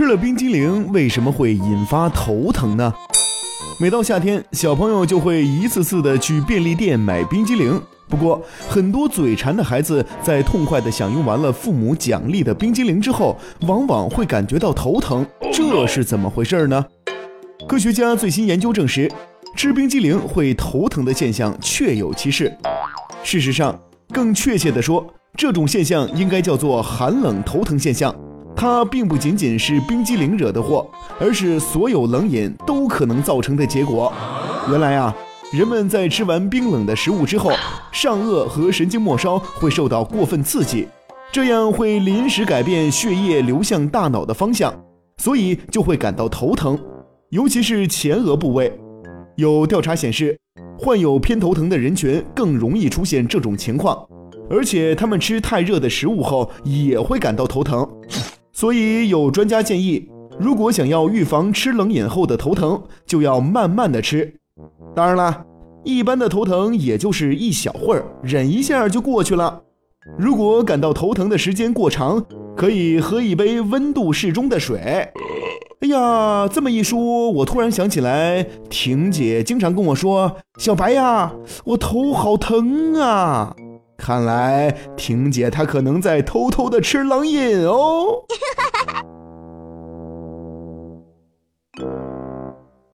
吃了冰激凌为什么会引发头疼呢？每到夏天，小朋友就会一次次的去便利店买冰激凌。不过，很多嘴馋的孩子在痛快的享用完了父母奖励的冰激凌之后，往往会感觉到头疼，这是怎么回事呢？科学家最新研究证实，吃冰激凌会头疼的现象确有其事。事实上，更确切地说，这种现象应该叫做寒冷头疼现象。它并不仅仅是冰激凌惹的祸，而是所有冷饮都可能造成的结果。原来啊，人们在吃完冰冷的食物之后，上颚和神经末梢会受到过分刺激，这样会临时改变血液流向大脑的方向，所以就会感到头疼，尤其是前额部位。有调查显示，患有偏头疼的人群更容易出现这种情况，而且他们吃太热的食物后也会感到头疼。所以有专家建议，如果想要预防吃冷饮后的头疼，就要慢慢的吃。当然了，一般的头疼也就是一小会儿，忍一下就过去了。如果感到头疼的时间过长，可以喝一杯温度适中的水。哎呀，这么一说，我突然想起来，婷姐经常跟我说：“小白呀，我头好疼啊。”看来婷姐她可能在偷偷的吃冷饮哦。